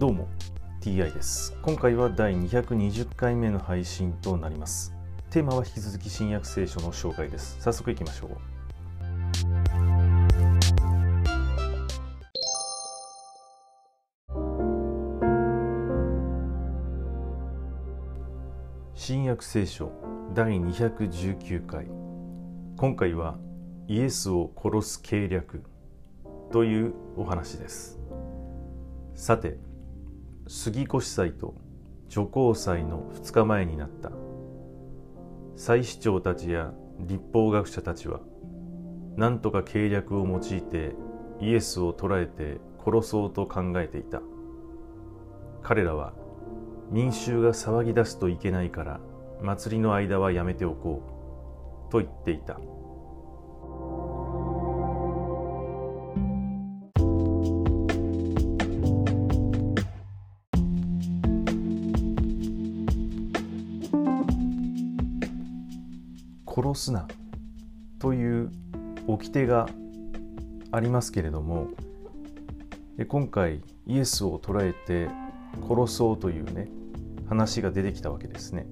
どうも TI です。今回は第220回目の配信となります。テーマは引き続き新約聖書の紹介です。早速いきましょう。新約聖書第219回。今回はイエスを殺す計略というお話です。さて杉越祭と女皇祭の2日前になった祭司長たちや立法学者たちは何とか計略を用いてイエスを捕らえて殺そうと考えていた彼らは民衆が騒ぎ出すといけないから祭りの間はやめておこうと言っていた。殺すな。という掟がありますけれども今回イエスを捕らえて殺そうというね話が出てきたわけですね。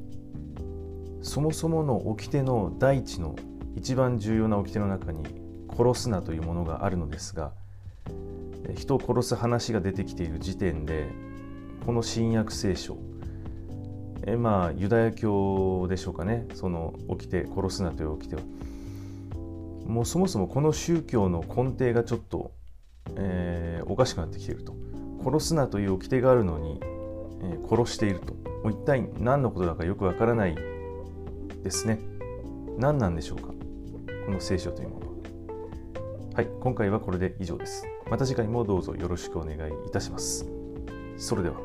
そもそもの掟の第一の一番重要な掟の中に殺すなというものがあるのですが人を殺す話が出てきている時点でこの新約聖書えまあユダヤ教でしょうかね。その起きて殺すなという起きては。もうそもそもこの宗教の根底がちょっと、えー、おかしくなってきていると。殺すなという掟があるのに、えー、殺していると。もう一体何のことだかよくわからないですね。何なんでしょうか。この聖書というものは。はい今回はこれで以上です。また次回もどうぞよろしくお願いいたします。それでは。